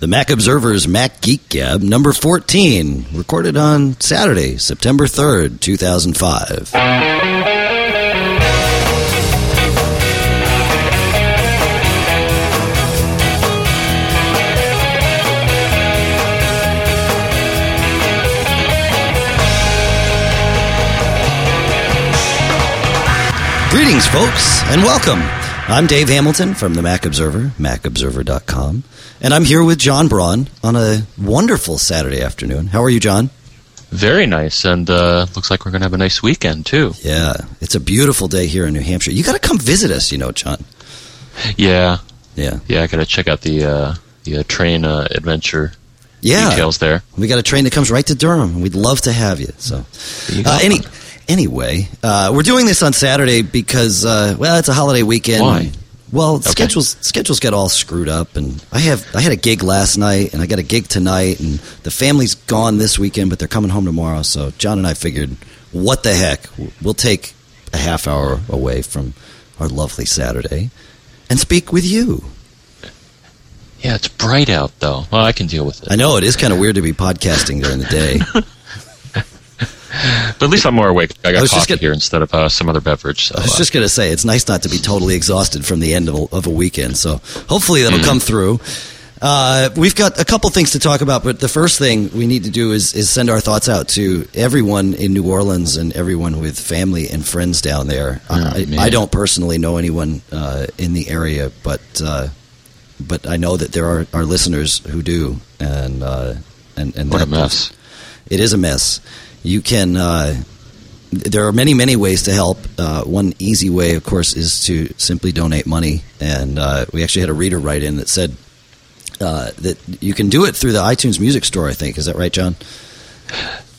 The Mac Observer's Mac Geek Gab number 14, recorded on Saturday, September 3rd, 2005. Greetings, folks, and welcome. I'm Dave Hamilton from the Mac Observer, macobserver.com, and I'm here with John Braun on a wonderful Saturday afternoon. How are you, John? Very nice, and uh, looks like we're going to have a nice weekend too. Yeah, it's a beautiful day here in New Hampshire. You got to come visit us, you know, John. Yeah, Yeah, yeah, I got to check out the uh, the uh, train uh, adventure yeah. details there. We got a train that comes right to Durham. We'd love to have you. So, you uh, any anyway, uh, we're doing this on Saturday because uh, well, it's a holiday weekend. Why? Well, schedules schedules get all screwed up, and I have I had a gig last night, and I got a gig tonight, and the family's gone this weekend, but they're coming home tomorrow. So John and I figured, what the heck, we'll take a half hour away from our lovely Saturday and speak with you. Yeah, it's bright out though. Well, I can deal with it. I know it is kind of weird to be podcasting during the day. But at least I'm more awake. I I got just coffee gonna- here instead of uh, some other beverage. So, I was uh, just going to say it's nice not to be totally exhausted from the end of a, of a weekend. So hopefully that'll come through. Uh, we've got a couple things to talk about, but the first thing we need to do is, is send our thoughts out to everyone in New Orleans and everyone with family and friends down there. I. I don't personally know anyone uh, in the area, but uh, but I know that there are, are listeners who do, and uh, and and what a mess. it is a mess. You can. Uh, there are many, many ways to help. Uh, one easy way, of course, is to simply donate money. And uh, we actually had a reader write in that said uh, that you can do it through the iTunes Music Store. I think is that right, John?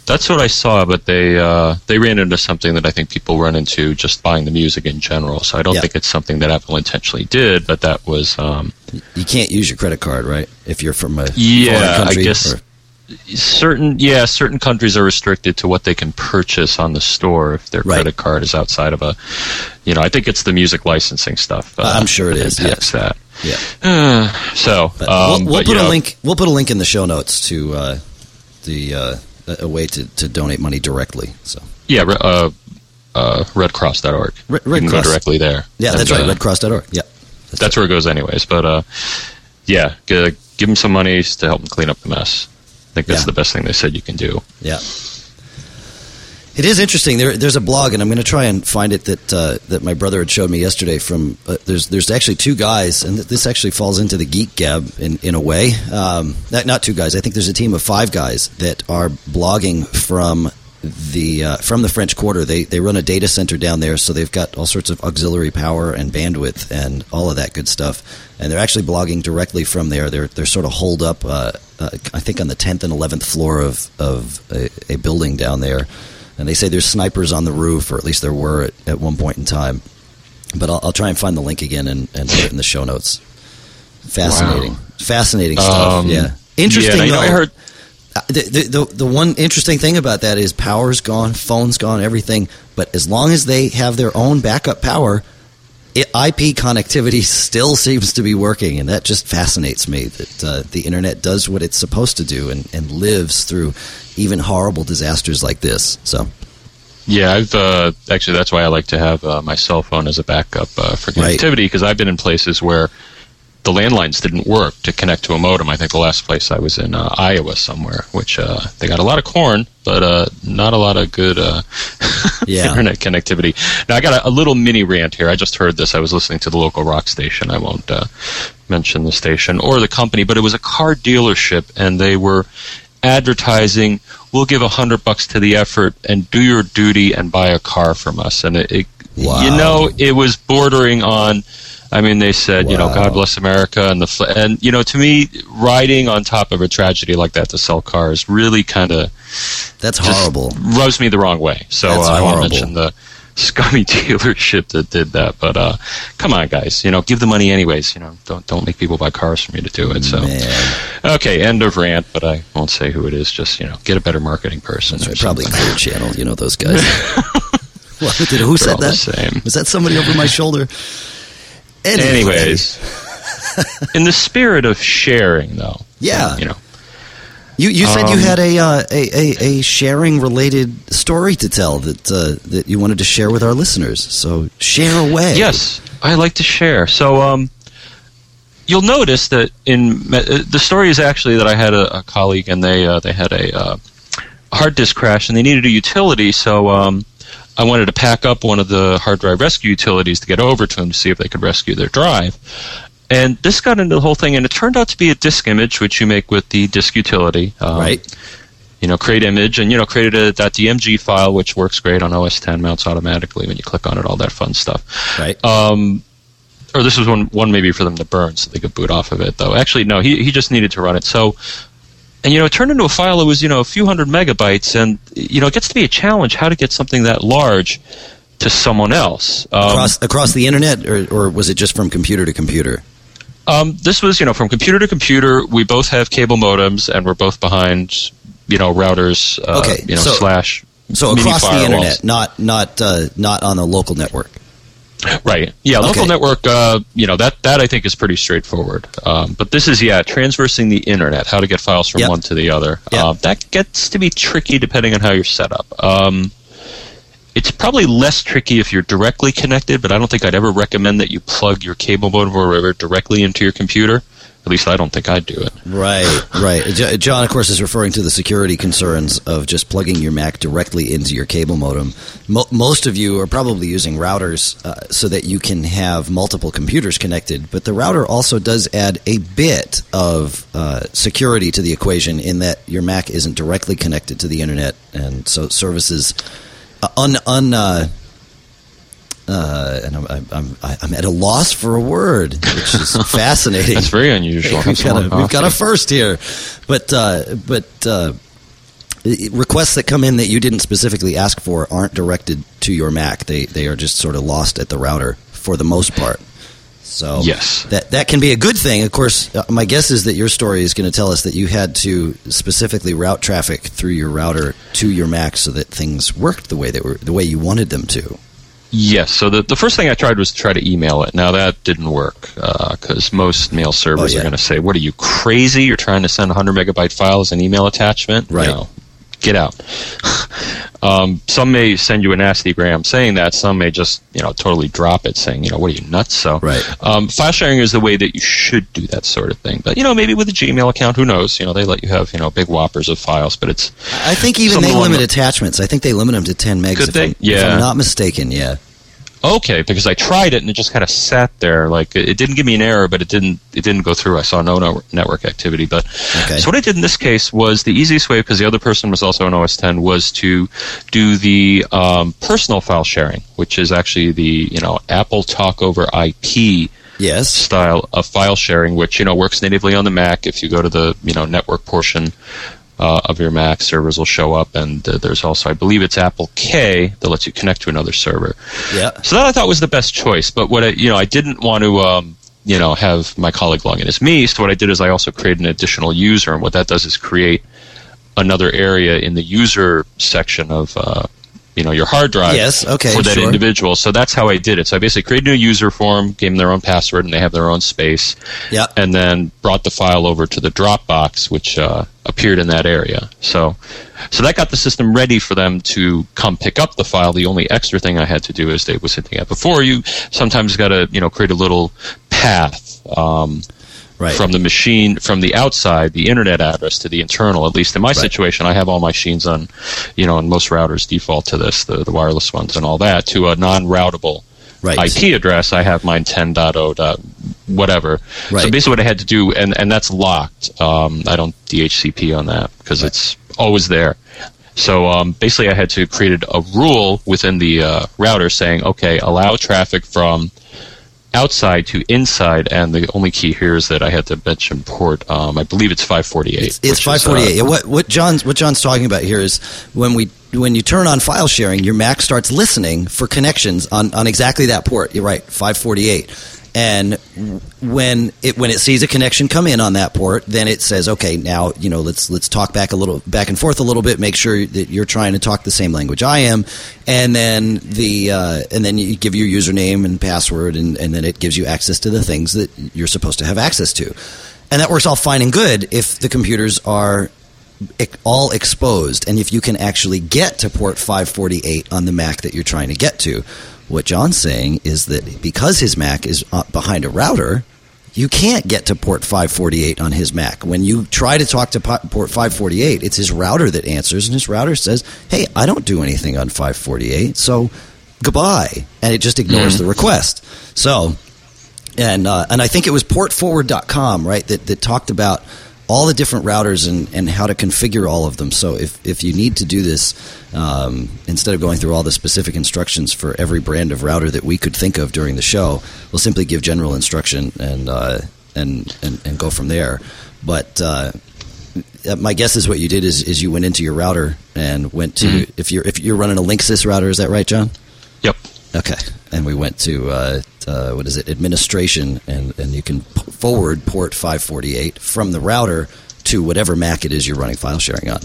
That's what I saw, but they uh, they ran into something that I think people run into just buying the music in general. So I don't Yeah. think it's something that Apple intentionally did, but that was um, You can't use your credit card, right? If you're from a Yeah, I guess- or- certain yeah certain countries are restricted to what they can purchase on the store if their Right. credit card is outside of a you know i think it's the music licensing stuff uh, I'm sure it is impacts that yeah. Uh, so But um, we'll, we'll but, put a know, link. We'll put a link in the show notes to uh, the uh, a way to, to donate money directly. So yeah uh, uh, redcross.org Red- you Red can Cross. go directly there yeah, And, that's right. uh, Redcross.org. Yeah. that's where it goes anyways but uh, yeah g- give them some money to help them clean up the mess think that's Yeah. the best thing they said you can do Yeah. It is interesting. There, there's a blog, and I'm going to try and find it that uh, that my brother had showed me yesterday. From uh, there's there's actually two guys, and this actually falls into the geek gab in in a way. Um, not, not two guys. I think there's a team of five guys that are blogging from the uh, from the French Quarter. They they run a data center down there, so they've got all sorts of auxiliary power and bandwidth and all of that good stuff. And they're actually blogging directly from there. They're they're sort of holed up. Uh, uh, I think on the tenth and eleventh floor of of a, a building down there. And they say there's snipers on the roof, or at least there were at, at one point in time. But I'll, I'll try and find the link again and, and put it in the show notes. Fascinating, Wow. fascinating stuff. Um, yeah, interesting. yeah, I, heard the, the, the, the one interesting thing about that is power's gone, phone's gone, everything. But as long as they have their own backup power, it, IP connectivity still seems to be working, and that just fascinates me that uh, the internet does what it's supposed to do and, and lives through even horrible disasters like this. So, Yeah, I've uh, actually that's why I like to have uh, my cell phone as a backup uh, for connectivity because I've been in places where the landlines didn't work to connect to a modem. I think the last place I was in uh, Iowa somewhere, which uh, they got a lot of corn, but uh, not a lot of good uh, Yeah. internet connectivity. Now I got a, a little mini rant here. I just heard this. I was listening to the local rock station. I won't uh, mention the station or the company, but it was a car dealership, and they were advertising we'll give a hundred bucks to the effort and do your duty and buy a car from us and it, it Wow. you know it was bordering on i mean they said you know god bless america and the fl- and you know to me riding on top of a tragedy like that to sell cars really kind of that's horrible. rubs me the wrong way so uh, i won't mention the scummy dealership that did that but uh come on guys you know give the money anyways you know don't don't make people buy cars from you to do it so Man, Okay, end of rant, but I won't say who it is. Just you know, get a better marketing person. or. Probably. Clear Channel. You know those guys. what, did, who said that? Was that somebody over my shoulder? Anyway. Anyways, in the spirit of sharing, though, Yeah. you know. You you said you Um, had a, uh, a a a sharing related story to tell that uh, that you wanted to share with our listeners. So share away. Yes, I like to share. So, um, you'll notice that in uh, the story is actually that I had a, a colleague and they uh, they had a uh, hard disk crash and they needed a utility. So, um, I wanted to pack up one of the hard drive rescue utilities to get over to them to see if they could rescue their drive. And this got into the whole thing, and it turned out to be a disk image, which you make with the disk utility. Um, Right. you know, create image, and you know, created a .dmg file, which works great on OS 10, mounts automatically when you click on it, all that fun stuff. Right. Um, or this was one one maybe for them to burn, so they could boot off of it. Though actually, no, he he just needed to run it. So, and you know, it turned into a file that was you know a few hundred megabytes, and you know, it gets to be a challenge how to get something that large to someone else. Um, across across the internet, or or was it just from computer to computer? Um, this was, you know, from computer to computer. We both have cable modems, and we're both behind, you know, routers. Uh, Okay, you know, so- slash. So across the internet, not not uh, not on the local network. Right. Yeah. Local Okay. network. Uh, you know that that I think is pretty straightforward. Um, but this is yeah, transversing the internet, how to get files from Yep. one to the other. Yep. Uh, that gets to be tricky depending on how you're set up. Um, it's probably less tricky if you're directly connected, but I don't think I'd ever recommend that you plug your cable modem or whatever directly into your computer. At least I don't think I'd do it. Right, right. John, of course, is referring to the security concerns of just plugging your Mac directly into your cable modem. Mo- most of you are probably using routers uh, so that you can have multiple computers connected, but the router also does add a bit of uh, security to the equation in that your Mac isn't directly connected to the internet, and so services uh, un un. Uh, and I'm, I'm, I'm, I'm at a loss for a word, which is fascinating. That's very unusual. we've, got a, we've got a first here, but uh, but uh, requests that come in that you didn't specifically ask for aren't directed to your Mac. They they are just sort of lost at the router for the most part. So Yes. that that can be a good thing. Of course, uh, my guess is that your story is going to tell us that you had to specifically route traffic through your router to your Mac so that things worked the way they were the way you wanted them to. Yes. So the, the first thing I tried was to try to email it. Now that didn't work because most mail servers Oh, yeah. are going to say, "What are you crazy? You're trying to send a 100 megabyte file as an email attachment? Right. No. Get out." um, some may send you a nasty gram saying that. Some may just you know totally drop it, saying, "You know, what are you nuts?" So Right. um, file sharing is the way that you should do that sort of thing. But you know, maybe with a Gmail account, who knows? You know, they let you have you know big whoppers of files, but it's I think even they limit attachments. I think they limit them to 10 megs. Could if, they? I'm, if Yeah. I'm not mistaken. Yeah. Okay because I tried it and it just kind of sat there. Like it it didn't give me an error, but it didn't it didn't go through. I saw no, no network activity. But Okay. so what I did in this case was the easiest way because the other person was also on OS 10 was to do the um, personal file sharing, which is actually the you know AppleTalk over IP Yes. style of file sharing, which you know works natively on the Mac. If you go to the you know network portion uh, of your Mac, servers will show up, and uh, there's also, I believe, it's Apple K that lets you connect to another server. Yeah. So that I thought was the best choice. But what I, you know, I didn't want to, um, you know, have my colleague log in as me. So what I did is I also created an additional user, and what that does is create another area in the user section of, uh, you know, your hard drive Yes, okay, for that sure. individual. So that's how I did it. So I basically created a user form, gave them their own password, and they have their own space, Yeah. and then brought the file over to the Dropbox, which uh, appeared in that area. So, so that got the system ready for them to come pick up the file. The only extra thing I had to do, as Dave was hinting at before, you sometimes got to you know create a little path. Um, Right. from the machine from the outside the internet address to the internal at least in my situation i have all my machines on you know and most routers default to this the, the wireless ones and all that to a non-routable Right. ip address i have mine 10.0 dot whatever so basically what i had to do and, and that's locked um, i don't dhcp on that because it's always there so um, basically i had to create a rule within the uh, router saying okay allow traffic from outside to inside, and the only key here is that I had to mention port. Um, I believe it's 548. It's, it's is, 548. uh, Yeah, what what John's what John's talking about here is when we when you turn on file sharing, your Mac starts listening for connections on, on exactly that port. You're right, 548. And when it when it sees a connection come in on that port, then it says, okay, now you know let's let's talk back a little back and forth a little bit. Make sure that you're trying to talk the same language I am, and then the uh, and then you give your username and password, and, and then it gives you access to the things that you're supposed to have access to. And that works all fine and good if the computers are all exposed and if you can actually get to port 548 on the Mac that you're trying to get to. What John's saying is that because his Mac is uh, behind a router, you can't get to port 548 on his Mac. When you try to talk to port 548, it's his router that answers, and his router says, Hey, I don't do anything on 548, so goodbye. And it just ignores the request. So, and, uh, and I think it was portforward.com, right, that, that talked about all the different routers and, and how to configure all of them. So if, if you need to do this, um, instead of going through all the specific instructions for every brand of router that we could think of during the show, we'll simply give general instruction and uh, and, and and go from there. But uh, my guess is what you did is, is you went into your router and went to Mhm. if you're if you're running a Linksys router, is that right, John? Yep. Okay, and we went to uh, uh, what is it? Administration, and and you can p- forward port 548 from the router to whatever Mac it is you're running file sharing on.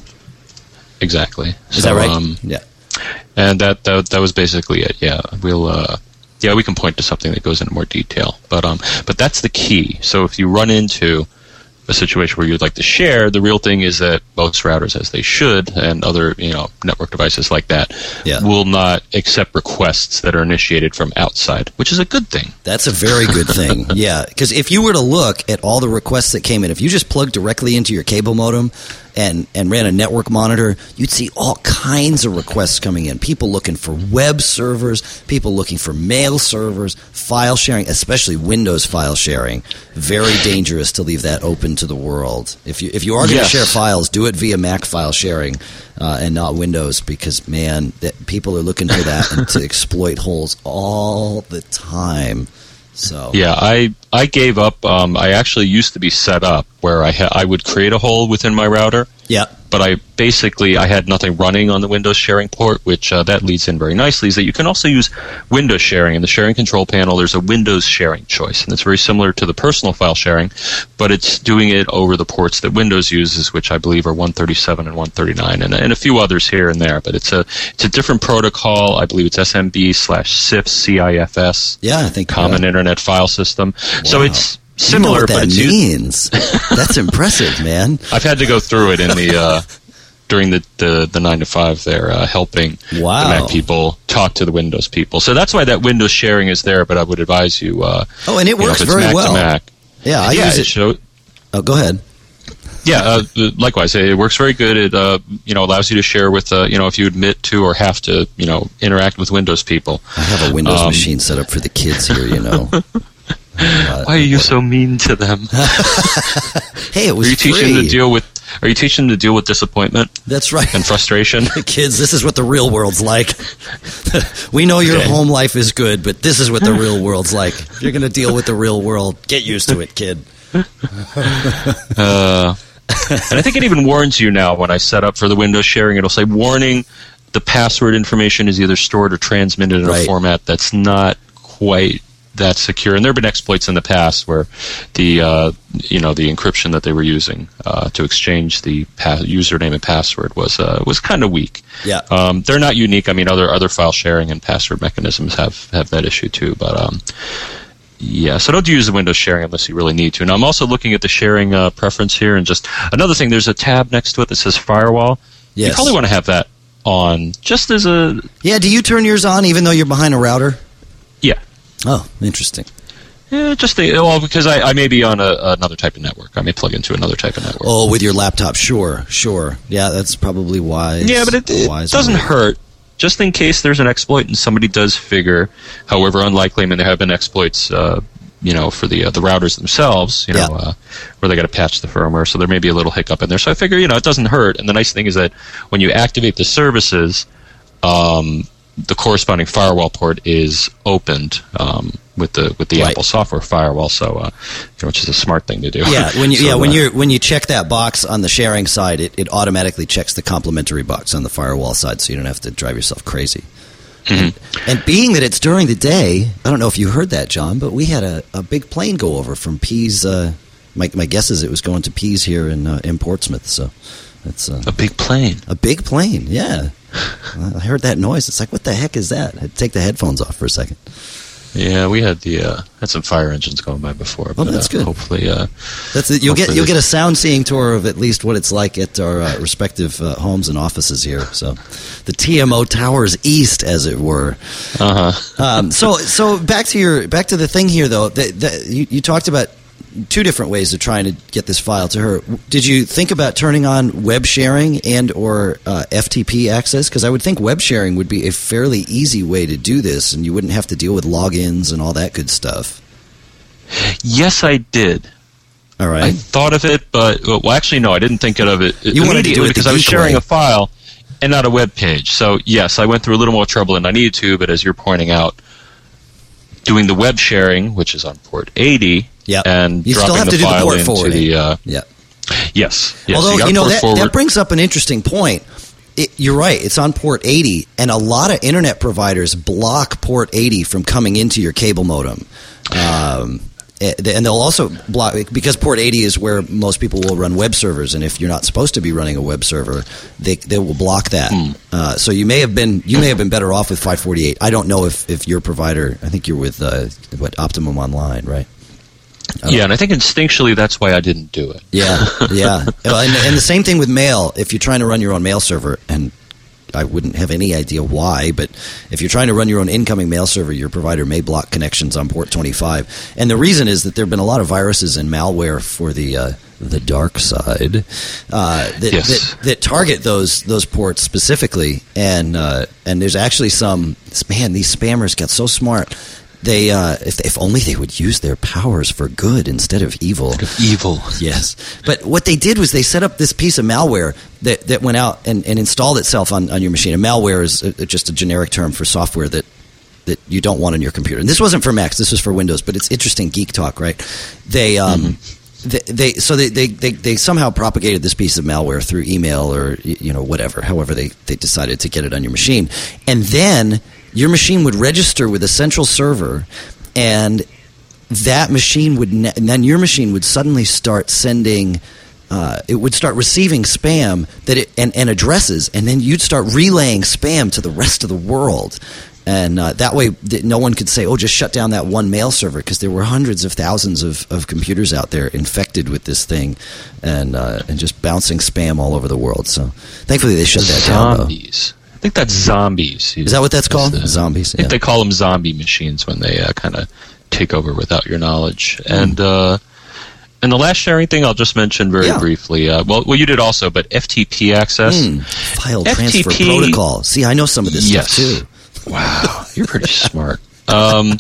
Exactly. Is So, that right? Um, yeah. and that, that that was basically it. Yeah, we'll. Uh, yeah, we can point to something that goes into more detail, but um, but that's the key. So if you run into a situation where you'd like to share, the real thing is that most routers, as they should, and other you know network devices like that, Yeah. will not accept requests that are initiated from outside, which is a good thing. That's a very good thing. yeah, because if you were to look at all the requests that came in, if you just plug directly into your cable modem and and ran a network monitor, you'd see all kinds of requests coming in. People looking for web servers, people looking for mail servers, file sharing, especially Windows file sharing. Very dangerous to leave that open to the world. If you if you are going to Yes. share files, do it via Mac file sharing uh, and not Windows, because man, that people are looking for that and to exploit holes all the time. So Yeah, I I gave up. Um, I actually used to be set up where I ha- I would create a hole within my router, yeah, but I basically I had nothing running on the Windows sharing port, which uh, that leads in very nicely. Is that you can also use Windows sharing in the sharing control panel. There's a Windows sharing choice, and it's very similar to the personal file sharing, but it's doing it over the ports that Windows uses, which I believe are 137 and 139, and, and a few others here and there. But it's a it's a different protocol. I believe it's SMB slash CIFS CIFS yeah, I think Common uh, Internet File System. So Wow. It's you know similar, what but that means. That's impressive, man. I've had to go through it in the uh, during the, the the nine to five there, uh, helping Wow. the Mac people talk to the Windows people. So that's why that Windows sharing is there. But I would advise you. Uh, Oh, and it you know, works very Mac well. Mac. Yeah, I yeah, use it. show- Oh, go ahead. yeah, uh, likewise, it works very good. It uh, you know allows you to share with uh, you know if you admit to or have to you know interact with Windows people. I have a Windows Um, machine set up for the kids here. You know. Why are you so mean to them? hey, it was. Are you teaching them to deal with? Are you teaching them to deal with disappointment That's right. and frustration? Kids, this is what the real world's like. we know your Okay. home life is good, but this is what the real world's like. You're going to deal with the real world, get used to it, kid. Uh, and I think it even warns you now when I set up for the Windows sharing. It'll say, "Warning: the password information is either stored or transmitted in Right. a format that's not quite that secure." And there have been exploits in the past where the uh, you know the encryption that they were using uh, to exchange the pa- username and password was uh, was kind of weak. Yeah. Um, they're not unique. I mean, other other file sharing and password mechanisms have have that issue too, but. Um, yeah, so don't use the Windows sharing unless you really need to. Now, I'm also looking at the sharing uh, preference here, and just another thing. There's a tab next to it that says firewall. You probably want to have that on, just as a Yeah, do you turn yours on even though you're behind a router? Oh, interesting. yeah just a, well because I, I may be on a, another type of network. I may plug into another type of network. Oh, with your laptop, sure, sure. Yeah, that's probably wise. yeah, but it, it doesn't move. hurt. Just in case there's an exploit and somebody does figure, however unlikely, I mean there have been exploits. Uh, you know, for the uh, the routers themselves, you know, Yeah. uh, where they got to patch the firmware, so there may be a little hiccup in there. So I figure, you know, it doesn't hurt. And the nice thing is that when you activate the services, um, the corresponding firewall port is opened um, with the with the Right. Apple software firewall. So, uh, you know, which is a smart thing to do. Yeah, when you So, yeah when uh, you when you check that box on the sharing side, it, it automatically checks the complementary box on the firewall side, so you don't have to drive yourself crazy. Mhm. And being that it's during the day, I don't know if you heard that, John, but we had a, a big plane go over from Pease. Uh, my my guess is it was going to Pease here in uh, in Portsmouth. So it's uh, a big plane. a big plane. Yeah, I heard that noise. It's like what the heck is that? I had to take the headphones off for a second. Yeah, we had the uh, had some fire engines going by before. Oh, that's uh, good. Hopefully, uh, That's it. You'll get you'll get a sound seeing tour of at least what it's like at our uh, respective uh, homes and offices here. So, the TMO Towers East, as it were. uh huh. Um, so so back to your back to the thing here though. That, that you, you talked about two different ways of trying to get this file to her. Did you think about turning on web sharing and or uh, FTP access? Because I would think web sharing would be a fairly easy way to do this, and you wouldn't have to deal with logins and all that good stuff. Yes, I did. All right. I thought of it, but well, actually, no, I didn't think of it. You wanted to do it because I was sharing way. a file and not a web page. So yes, I went through a little more trouble than I needed to. But as you're pointing out, doing the web sharing, which is on port 80, Yep. and You still have to do the port forwarding. the uh, Yeah. yes, yes. Although gotta you, know that, forward. that brings up an interesting point. It, you're right. It's on port 80, and a lot of internet providers block port 80 from coming into your cable modem. Um, eh, and they'll also block because port 80 is where most people will run web servers, and if you're not supposed to be running a web server, they, they will block that. Hmm. Uh, so you may have been you may have been better off with 548. I don't know if, if your provider. I think you're with uh, what Optimum Online, right? Yeah, and I think instinctually that's why I didn't do it. Yeah, yeah. And, and the same thing with mail. If you're trying to run your own mail server, and I wouldn't have any idea why, but if you're trying to run your own incoming mail server, your provider may block connections on port 25. And the reason is that there have been a lot of viruses and malware for the uh, the dark side uh, that, Yes. that that target those those ports specifically. And uh, and there's actually some man. These spammers got so smart. They uh, if if only they would use their powers for good instead of evil. Evil. Yes. But what they did was they set up this piece of malware that, that went out and, and installed itself on, on your machine. And malware is uh just a generic term for software that, that you don't want on your computer. And this wasn't for Macs, this was for Windows, but it's interesting geek talk, right? They. Um, They, they so they, they, they, they somehow propagated this piece of malware through email or you know whatever however they, they decided to get it on your machine and then your machine would register with a central server and that machine would ne- and then your machine would suddenly start sending uh, it would start receiving spam that it and, and addresses and then you'd start relaying spam to the rest of the world. And uh, that way no one could say oh just shut down that one mail server because there were hundreds of thousands of, of computers out there infected with this thing and uh, and just bouncing spam all over the world. So thankfully they shut that down though. I think that's zombies. is that what that's called the- zombies I think yeah. they call them zombie machines when they uh, kind of take over without your knowledge. Hmm. And uh, and the last sharing thing I'll just mention very Yeah. briefly. Uh, well, well, you did also, but FTP access. Hmm. file transfer protocol see I know some of this Yes. stuff too Wow, you're pretty smart. Um,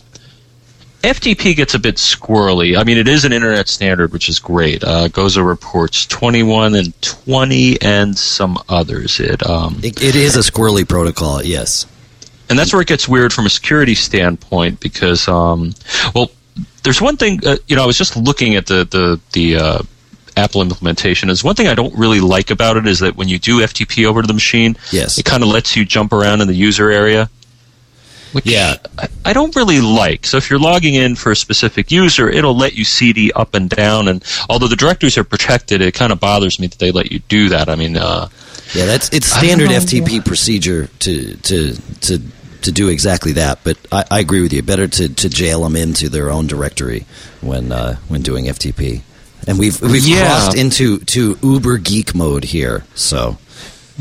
FTP gets a bit squirrely. I mean, it is an internet standard, which is great. Uh, Gozo reports 21 and 20 and some others. It um, It, it is a squirrely protocol, yes. and that's where it gets weird from a security standpoint because, um, well, there's one thing. Uh, you know, I was just looking at the the the uh, Apple implementation. Is one thing I don't really like about it is that when you do FTP over to the machine, Yes. it kind of lets you jump around in the user area. Which Yeah. I, don't really like. So if you're logging in for a specific user, it'll let you CD up and down. And although the directories are protected, it kind of bothers me that they let you do that. I mean, uh, Yeah, that's it's standard FTP procedure to to to to do exactly that. But I, I agree with you. Better to, to jail them into their own directory when uh, when doing FTP. And we've we've Yeah. crossed into to Uber geek mode here. So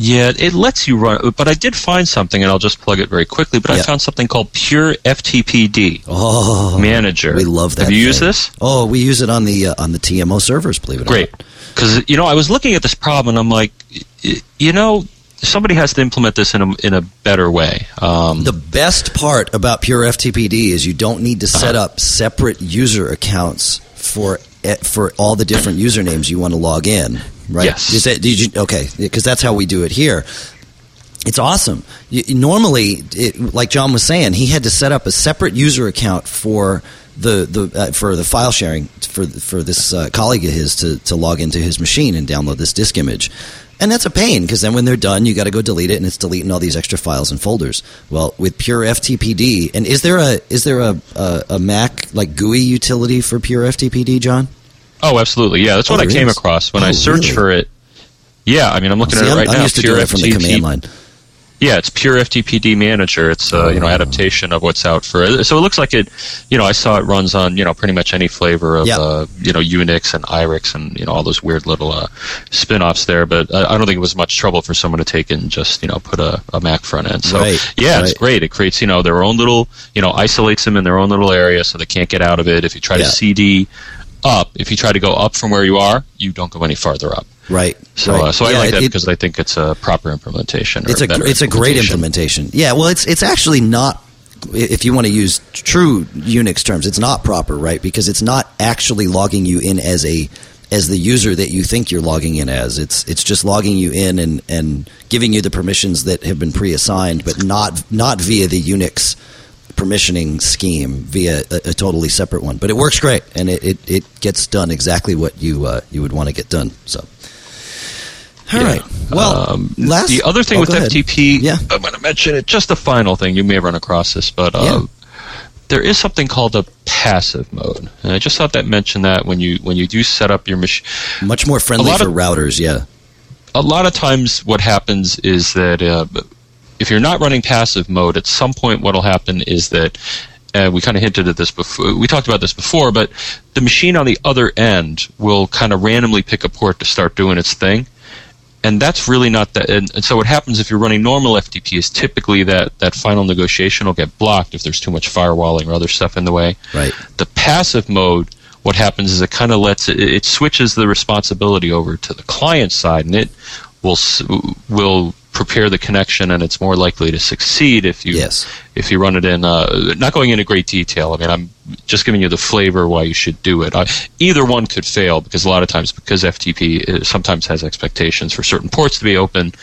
Yeah, it lets you run, but I did find something, and I'll just plug it very quickly. But I found something called Pure FTPD oh, Manager. we love that. Have you used this? Oh, we use it on the uh, on the TMO servers. Believe it or not. Great, because you know I was looking at this problem, and I'm like, you know, somebody has to implement this in a in a better way. Um, The best part about Pure FTPD is you don't need to set Uh-huh. up separate user accounts for for all the different usernames you want to log in. Right? Yes. Is that, did you, okay, because that's how we do it here. It's awesome. You, normally, it, like John was saying, he had to set up a separate user account for the the uh, for the file sharing for for this uh, colleague of his to to log into his machine and download this disk image. And that's a pain because then when they're done, you got to go delete it, and it's deleting all these extra files and folders. Well, with Pure FTPD, and is there a is there a a, a Mac like GUI utility for Pure FTPD, John? oh, absolutely, yeah, that's Oh, what I there came is? across when Oh, I searched really? for it. Yeah, I mean, I'm looking See, at it I'm, right I'm now. used to Pure doing it from the command line. Yeah, it's pure FTPD manager. It's uh, you know adaptation of what's out for. So it looks like it. You know, I saw it runs on you know pretty much any flavor of Yeah. uh, you know Unix and IRIX and you know all those weird little uh, spin-offs there. But I, I don't think it was much trouble for someone to take and just you know put a, a Mac front end. So Right, yeah, it's great. It creates you know their own little you know isolates them in their own little area so they can't get out of it. If you try Yeah. to CD up, if you try to go up from where you are, you don't go any farther up. Right. So, right. uh, so I Yeah, like that it- because I think it's a proper implementation. it's a better it's a great implementation. Yeah, well, it's it's actually not. If you want to use true Unix terms, it's not proper, right? Because it's not actually logging you in as a as the user that you think you're logging in as. It's it's just logging you in and and giving you the permissions that have been pre-assigned, but not not via the Unix permissioning scheme via a, a totally separate one. But it works great, and it, it, it gets done exactly what you uh, you would want to get done. So. All Yeah. right. Well, Um, last the other thing oh, with. FTP, Yeah. I'm going to mention it. Just a final thing. You may have run across this, but uh, Yeah. there is something called a passive mode, and I just thought that mentioned that when you when you do set up your machine. Much more friendly for of- routers, yeah. A lot of times, what happens is that uh, if you're not running passive mode, at some point, what'll happen is that. Uh, we kind of hinted at this before. We talked about this before, but the machine on the other end will kind of randomly pick a port to start doing its thing. and that's really not that. And, and so what happens if you're running normal FTP is typically that that final negotiation will get blocked if there's too much firewalling or other stuff in the way. Right. The passive mode, what happens is it kind of lets it, it switches the responsibility over to the client side, and it will will prepare the connection, and it's more likely to succeed if you Yes. if you run it in. Uh, not going into great detail. I mean, I'm just giving you the flavor why you should do it. Uh, either one could fail because a lot of times because FTP sometimes has expectations for certain ports to be open,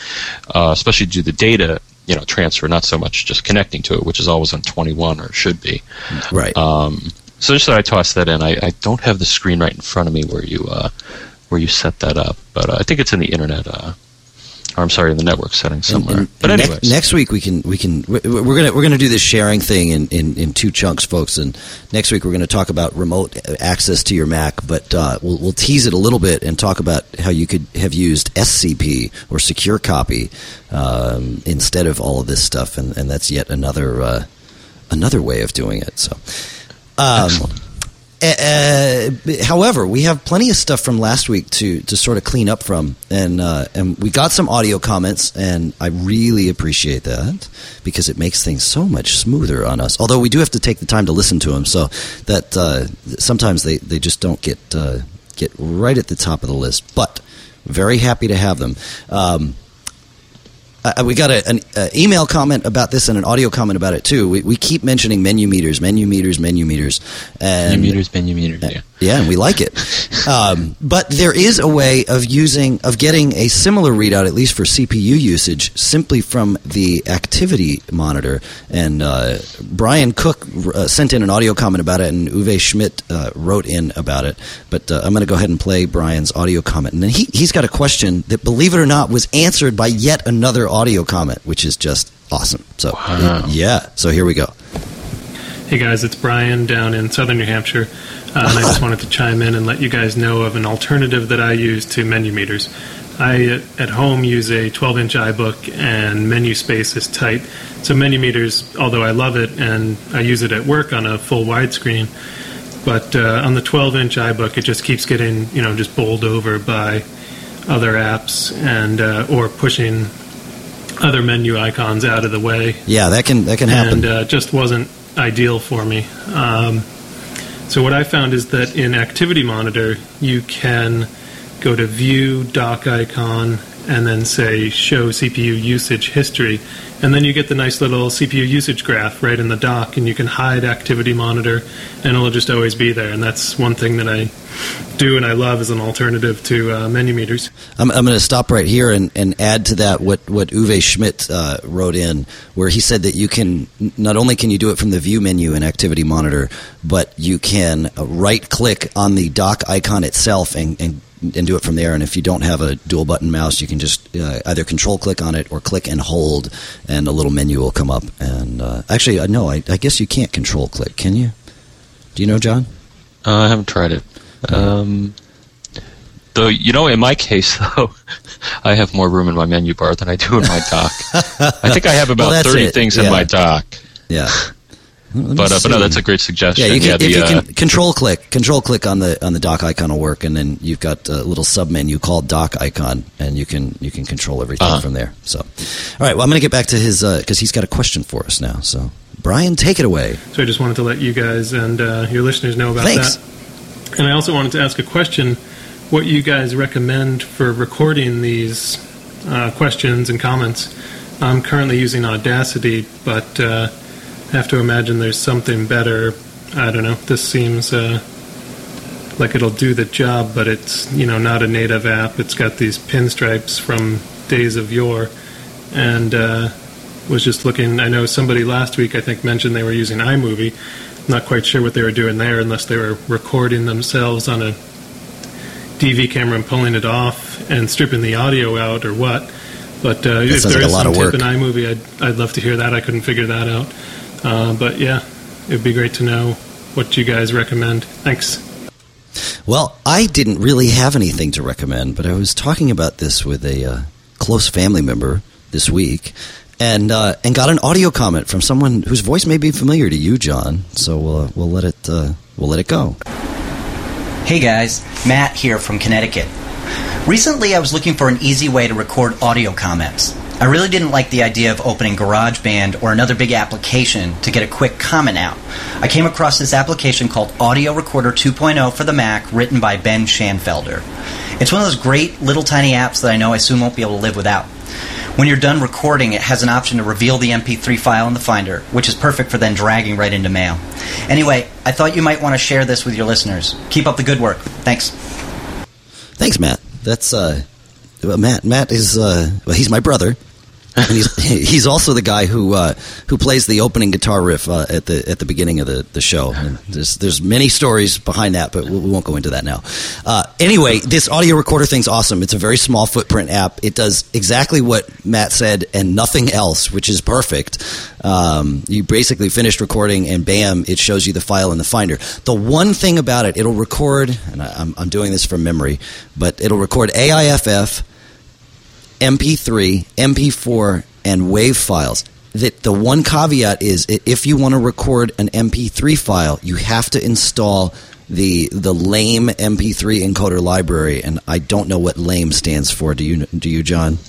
uh, especially due to the data you know transfer, not so much just connecting to it, which is always on 21 or should be. Right. Um, so just that I tossed that in. I, I don't have the screen right in front of me where you uh, where you set that up, but uh, I think it's in the internet. Uh, or I'm sorry, in the network settings somewhere. and- but and anyways, next, week we can we can we- we're gonna we're gonna do this sharing thing in, in, in two chunks, folks. And next week we're gonna talk about remote access to your Mac, but uh, we'll we'll tease it a little bit and talk about how you could have used SCP or Secure Copy um, instead of all of this stuff, and, and that's yet another uh, another way of doing it. So. Um, Excellent. Uh, however, we have plenty of stuff from last week to, to sort of clean up from, and uh, and we got some audio comments, and I really appreciate that because it makes things so much smoother on us. Although we do have to take the time to listen to them, so that uh, sometimes they, they just don't get uh, get right at the top of the list. But very happy to have them. Um, uh, we got a, an uh, email comment about this and an audio comment about it too. We, we keep mentioning menu meters, menu meters, menu meters, and menu meters, menu meters, yeah. Yeah, and we like it. Um, but there is a way of using of getting a similar readout, at least for CPU usage, simply from the activity monitor. And uh, Brian Cook uh, sent in an audio comment about it, and Uwe Schmidt uh, wrote in about it. But uh, I'm going to go ahead and play Brian's audio comment, and then he he's got a question that, believe it or not, was answered by yet another audio comment, which is just awesome. So Wow. yeah, so here we go. Hey guys, it's Brian down in southern New Hampshire. And I just wanted to chime in and let you guys know of an alternative that I use to menu meters. I, uh, at home, use a 12 inch iBook and menu space is tight. So, menu meters, although I love it and I use it at work on a full widescreen, but uh, on the 12 inch iBook, it just keeps getting, you know, just bowled over by other apps and uh, or pushing other menu icons out of the way Yeah, that can that can happen. and uh, just wasn't ideal for me. Um, so what I found is that in Activity Monitor, you can go to View Dock icon and then say Show CPU Usage History, and then you get the nice little CPU usage graph right in the dock, and you can hide Activity Monitor, and it'll just always be there. And that's one thing that I do and I love as an alternative to uh, menu meters. I'm, I'm going to stop right here and, and add to that what, what Uwe Schmidt uh, wrote in, where he said that you can not only can you do it from the view menu in Activity Monitor, but you can uh, right click on the dock icon itself and, and and do it from there. And if you don't have a dual button mouse, you can just uh, either control click on it or click and hold, and a little menu will come up. And uh, actually, uh, no, I, I guess you can't control click, can you? Do you know, John? Uh, I haven't tried it. Um, Though you know, in my case, though, I have more room in my menu bar than I do in my dock. I think I have about Well, thirty it. things Yeah. in my dock. Yeah. Let me But uh, but no, that's a great suggestion. Yeah, you can, if the, you uh, can control click, control click on the on the dock icon will work, and then you've got a little sub menu called dock icon, and you can you can control everything Uh-huh. from there. So, all right, well, I'm going to get back to his because he's got a question for us now. So, Brian, take it away. So I just wanted to let you guys and uh, your listeners know about Thanks. that. And I also wanted to ask a question: what you guys recommend for recording these uh, questions and comments? I'm currently using Audacity, but uh, I have to imagine there's something better. I don't know. This seems uh, like it'll do the job, but it's you know not a native app. It's got these pinstripes from days of yore, and uh, was just looking. I know somebody last week I think mentioned they were using iMovie. Not quite sure what they were doing there, unless they were recording themselves on a DV camera and pulling it off and stripping the audio out, or what. But uh, if there like is a lot some of tip in iMovie, I'd I'd love to hear that. I couldn't figure that out. Uh, but yeah, it'd be great to know what you guys recommend. Thanks. Well, I didn't really have anything to recommend, but I was talking about this with a uh, close family member this week, and uh, and got an audio comment from someone whose voice may be familiar to you, John. So we'll uh, we'll let it uh, we'll let it go. Hey guys, Matt here from Connecticut. Recently, I was looking for an easy way to record audio comments. I really didn't like the idea of opening GarageBand or another big application to get a quick comment out. I came across this application called Audio Recorder 2.0 for the Mac, written by Ben Schanfelder. It's one of those great little tiny apps that I know I soon won't be able to live without. When you're done recording, it has an option to reveal the MP3 file in the Finder, which is perfect for then dragging right into Mail. Anyway, I thought you might want to share this with your listeners. Keep up the good work. Thanks. Thanks, Matt. That's uh, Matt. Matt is uh, well, he's my brother. And he's he's also the guy who uh, who plays the opening guitar riff uh, at the at the beginning of the, the show. And there's there's many stories behind that, but we won't go into that now. Uh, anyway, this audio recorder thing's awesome. It's a very small footprint app. It does exactly what Matt said and nothing else, which is perfect. Um, you basically finished recording, and bam, it shows you the file in the Finder. The one thing about it, it'll record, and I, I'm, I'm doing this from memory, but it'll record AIFF. MP3, MP4, and WAV files. That the one caveat is if you want to record an MP3 file, you have to install the the lame MP3 encoder library, and I don't know what lame stands for. Do you do you, John?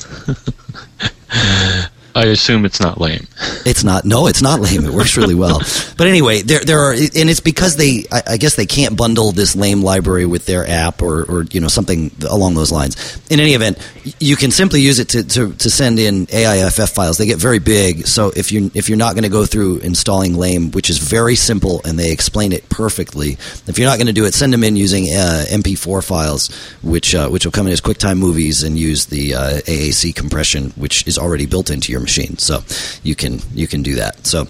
I assume it's not lame. It's not. No, it's not lame. It works really well. But anyway, there there are, and it's because they. I, I guess they can't bundle this lame library with their app or, or you know something along those lines. In any event, you can simply use it to, to, to send in AIFF files. They get very big, so if you if you're not going to go through installing lame, which is very simple, and they explain it perfectly. If you're not going to do it, send them in using uh, MP4 files, which uh, which will come in as QuickTime movies and use the uh, AAC compression, which is already built into your machine. So you can you can do that. So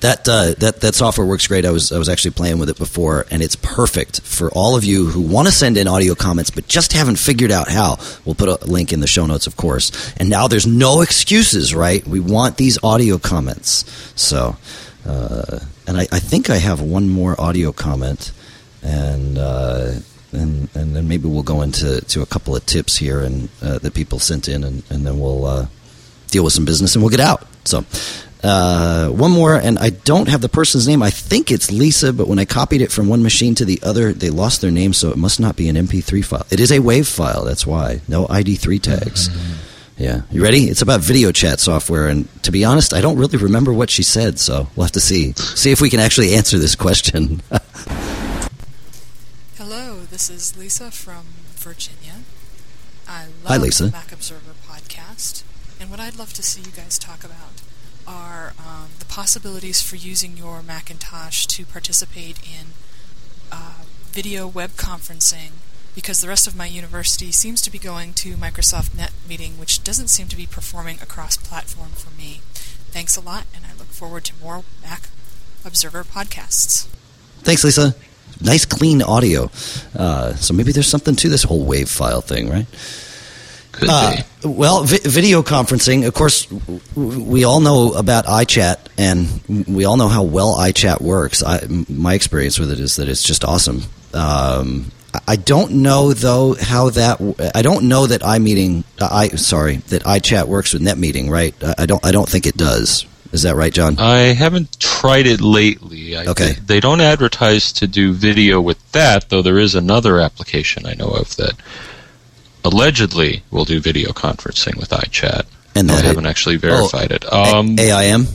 that uh, that that software works great. I was I was actually playing with it before, and it's perfect for all of you who want to send in audio comments but just haven't figured out how. We'll put a link in the show notes, of course. And now there's no excuses, right? We want these audio comments. So, uh, and I, I think I have one more audio comment, and. Uh, and, and then maybe we'll go into to a couple of tips here and uh, that people sent in, and, and then we'll uh, deal with some business and we'll get out. So, uh, one more, and I don't have the person's name. I think it's Lisa, but when I copied it from one machine to the other, they lost their name, so it must not be an MP3 file. It is a WAV file, that's why. No ID3 tags. Yeah. You ready? It's about video chat software, and to be honest, I don't really remember what she said, so we'll have to see. See if we can actually answer this question. Hello, this is Lisa from Virginia. I love Hi, Lisa. the Mac Observer podcast, and what I'd love to see you guys talk about are um, the possibilities for using your Macintosh to participate in uh, video web conferencing. Because the rest of my university seems to be going to Microsoft Net Meeting, which doesn't seem to be performing across platform for me. Thanks a lot, and I look forward to more Mac Observer podcasts. Thanks, Lisa. Nice, clean audio. Uh, so maybe there's something to this whole WAV file thing, right? Could Uh, be. well, vi- video conferencing. Of course, we all know about iChat, and we all know how well iChat works. I, m- my experience with it is that it's just awesome. Um, I don't know though how that. I don't know that iMeeting. I sorry that iChat works with NetMeeting, right? I don't. I don't think it does. Is that right, John? I haven't tried it lately. I, Okay. They don't advertise to do video with that, though there is another application I know of that allegedly will do video conferencing with iChat. And I haven't actually verified it. Um, A- AIM.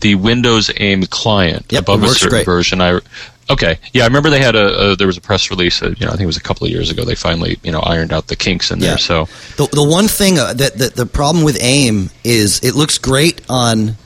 the Windows AIM client Yep, above a certain great. version. I okay, yeah, I remember they had a, a there was a press release. Uh, you know, I think it was a couple of years ago. They finally you know ironed out the kinks in Yeah. there. So The, the one thing uh, that, that the problem with AIM is it looks great on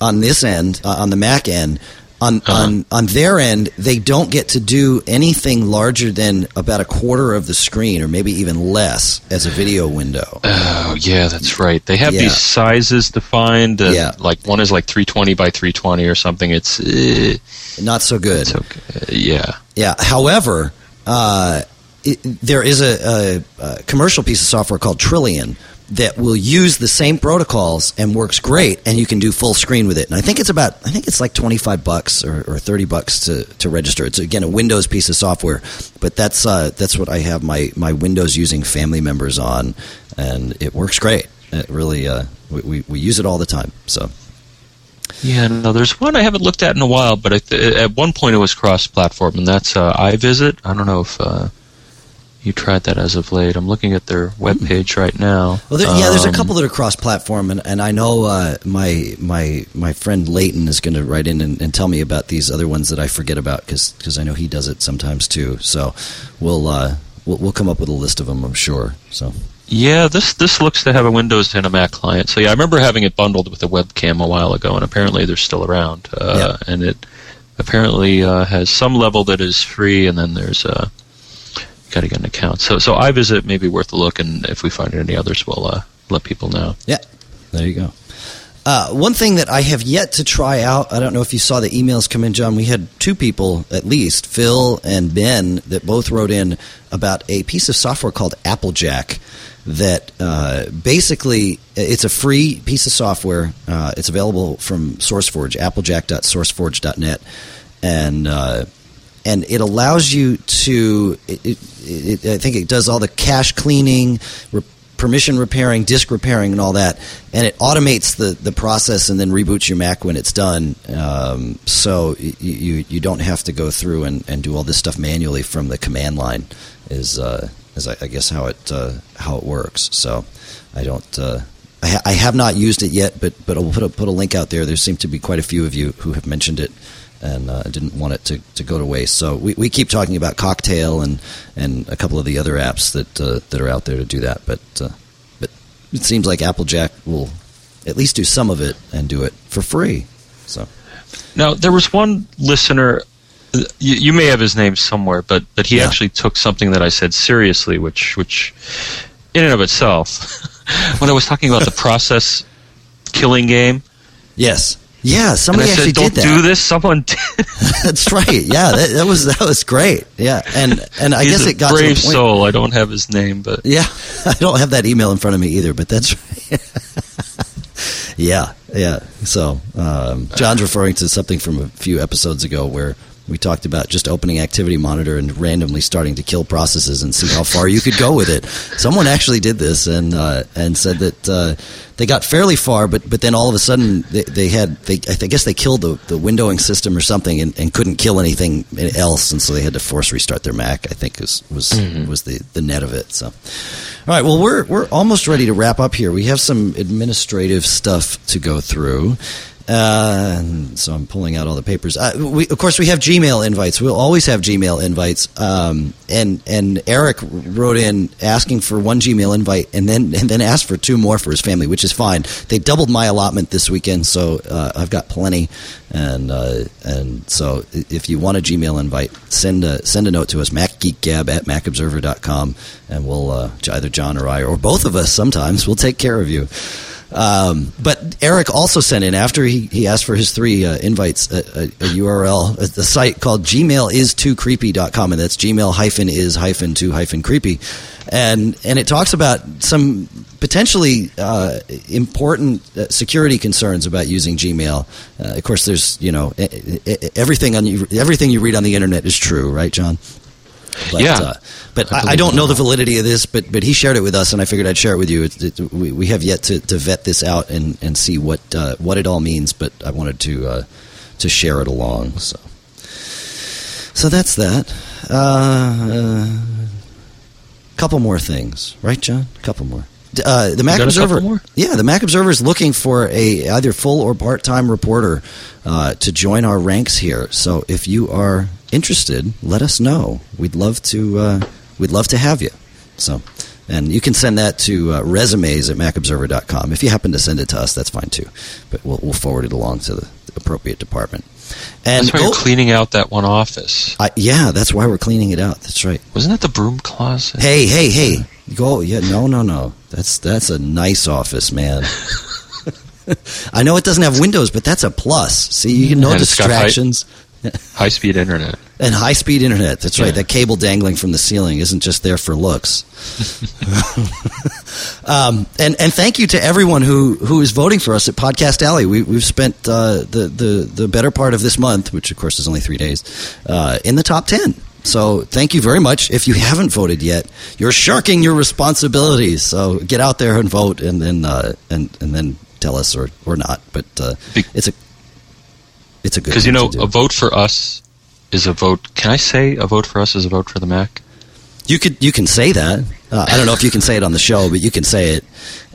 on this end uh, on the Mac end. On, Uh-huh. on on their end, they don't get to do anything larger than about a quarter of the screen, or maybe even less, as a video window. oh yeah, that's right. They have Yeah. these sizes defined. Uh, Yeah. like one is like 320 by 320 or something. It's uh, Not so good. it's okay. Yeah. Yeah. However, uh, it, there is a, a, a commercial piece of software called Trillian that will use the same protocols and works great, and you can do full screen with it. And I think it's about I think it's like twenty five bucks or, or thirty bucks to, to register. It's again a Windows piece of software, but that's uh, that's what I have my my Windows using family members on, and it works great. It really uh, we, we we use it all the time. So. Yeah, no, there's one I haven't looked at in a while, but at one point it was cross-platform, and that's uh, iVisit. I don't know if uh, you tried that as of late. I'm looking at their webpage right now. Well, there, yeah, there's a Um, couple that are cross-platform, and, and I know uh, my my my friend Layton is going to write in and, and tell me about these other ones that I forget about because I know he does it sometimes too. So we'll, uh, we'll we'll come up with a list of them, I'm sure. So Yeah, this this looks to have a Windows and a Mac client. So yeah, I remember having it bundled with a webcam a while ago, and apparently they're still around. Uh, And it apparently uh, has some level that is free, and then there's uh, got to get an account. So so iVisit may be worth a look, and if we find any others, we'll uh, let people know. yeah, there you go. Uh, one thing that I have yet to try out, I don't know if you saw the emails come in, John. We had two people, at least, Phil and Ben, that both wrote in about a piece of software called Applejack that uh, basically it's a free piece of software. Uh, it's available from SourceForge, applejack.sourceforge.net, and uh, and it allows you to. It, it, it, I think it does all the cache cleaning, re- permission repairing, disk repairing, and all that, and it automates the, the process and then reboots your Mac when it's done. Um, so you, you you don't have to go through and, and do all this stuff manually from the command line. Is uh, is I, I guess how it uh, how it works. So I don't. Uh, I, ha- I have not used it yet, but but I'll put a, put a link out there. There seem to be quite a few of you who have mentioned it, and uh, I didn't want it to, to go to waste. So we, we keep talking about Cocktail and, and a couple of the other apps that uh, that are out there to do that. But uh, but it seems like Applejack will at least do some of it and do it for free. So Now, there was one listener. uh, You, you may have his name somewhere, but but he Yeah. actually took something that I said seriously, which which, in and of itself, when I was talking about the process killing game, yes, yeah, somebody I actually said, "Don't did that. do this." Someone did. That's right. Yeah, that, that was that was great. Yeah, and and I He's guess it got brave soul. I don't have his name, but Yeah, I don't have that email in front of me either, but that's right. yeah, yeah. So um, John's referring to something from a few episodes ago where we talked about just opening Activity Monitor and randomly starting to kill processes and see how far you could go with it. Someone actually did this and uh, and said that uh, they got fairly far, but but then all of a sudden they, they had they I guess they killed the, the windowing system or something and, and couldn't kill anything else, and so they had to force restart their Mac. I think was was was the, the net of it. So. All right. Well, we're we're almost ready to wrap up here. We have some administrative stuff to go through. Uh, and so I'm pulling out all the papers. Uh, we, of course, we have Gmail invites. We'll always have Gmail invites. Um, and and Eric wrote in asking for one Gmail invite, and then and then asked for two more for his family, which is fine. They doubled my allotment this weekend, so uh, I've got plenty. And uh, and so if you want a Gmail invite, send a send a note to us, macgeekgab at macobserver.com, and we'll uh, either John or I or both of us sometimes we'll take care of you. Um, but Eric also sent in after he, he asked for his three uh, invites a, a, a URL, a, a site called gmail.is2creepy.com, and that's gmail hyphen is hyphen two hyphen creepy, and and it talks about some potentially uh, important uh, security concerns about using Gmail. Uh, of course, there's you know everything on everything you read on the internet is true, right, John? But, Yeah. uh, but I I, don't know the validity of this. But but he shared it with us, and I figured I'd share it with you. It, it, we, we have yet to, to vet this out and, and see what uh, what it all means. But I wanted to uh, to share it along. So so that's that. Uh, uh, couple more things, right, John? A couple more. Uh, the Mac got a couple Observer, more? yeah, the Mac Observer is looking for a either full or part time reporter uh, to join our ranks here. So if you are interested, let us know. We'd love to. Uh, we'd love to have you. So, and you can send that to uh, resumes at macobserver.com. If you happen to send it to us, that's fine too. But we'll, we'll forward it along to the appropriate department. And That's why go- you're cleaning out that one office. I, yeah, that's why we're cleaning it out. That's right. Wasn't that the broom closet? Hey, hey, hey! Go, yeah, no, no, no. That's that's a nice office, man. I know it doesn't have windows, but that's a plus. See, you can no And it's got distractions High speed internet. and high speed internet. That's right. That cable dangling from the ceiling isn't just there for looks. um, and and thank you to everyone who, who is voting for us at Podcast Alley. We, we've spent uh, the, the the better part of this month, which of course is only three days, uh, in the top ten. So thank you very much. If you haven't voted yet, you're shirking your responsibilities. So get out there and vote, and then uh, and and then tell us or, or not. But uh, it's a it's a good Because you know, a vote for us is a vote. Can I say a vote for us is a vote for the Mac? You could you can say that. Uh, I don't know if you can say it on the show, but you can say it.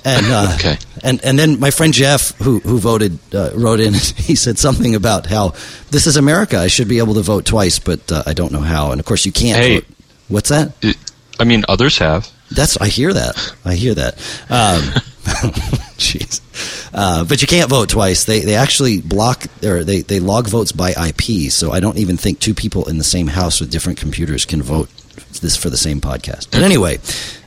And uh, Okay. And and then my friend Jeff, who who voted, uh, wrote in. He said something about how this is America. I should be able to vote twice, but uh, I don't know how. And of course, you can't. Hey. vote. What's that? It, I mean, others have. That's I hear that. I hear that. Um, Jeez. Uh, but you can't vote twice. They they actually block or they, they log votes by IP. So I don't even think two people in the same house with different computers can vote this for the same podcast. But anyway,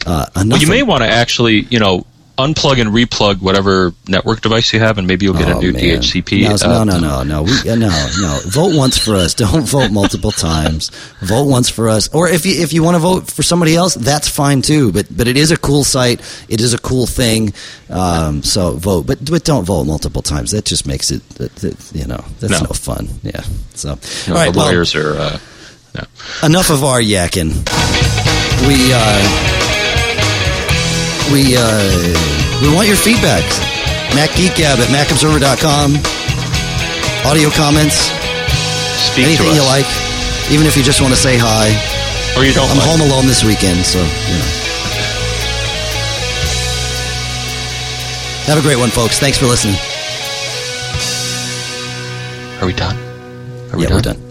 uh, enough. Well, you may want to actually, you know, unplug and replug whatever network device you have, and maybe you'll get Oh, a new man. DHCP. No, uh, no, no, no, no. We, uh, no, no. Vote once for us. Don't vote multiple times. Vote once for us. Or if you if you want to vote for somebody else, that's fine too. But but it is a cool site. It is a cool thing. Um, so vote, but but don't vote multiple times. That just makes it. You know, that's No. no, fun. Yeah. So know, all right. the Well, lawyers are. Uh, enough of our yakking. We uh, we uh, we want your feedback. MacGeekGab at MacObserver.com. Audio comments, speak anything to us. you like, even if you just want to say hi. or you don't. I'm like. home alone this weekend, so you know. Have a great one, folks. Thanks for listening. Are we done? Are we yeah, done? we're done.